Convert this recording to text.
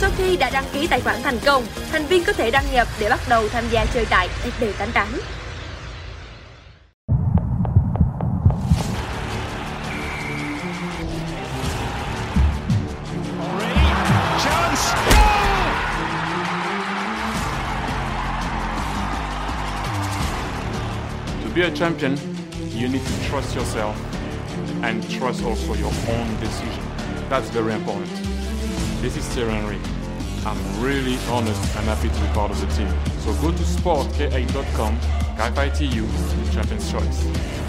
Sau khi đã đăng ký tài khoản thành công, thành viên có thể đăng nhập để bắt đầu tham gia chơi tại FB88. To be a champion, you need to trust yourself and trust also your own decision. That's very important. This is Thierry Henry. I'm really honored and happy to be part of the team. So go to sportk8.com, KFITU, Champion's Choice.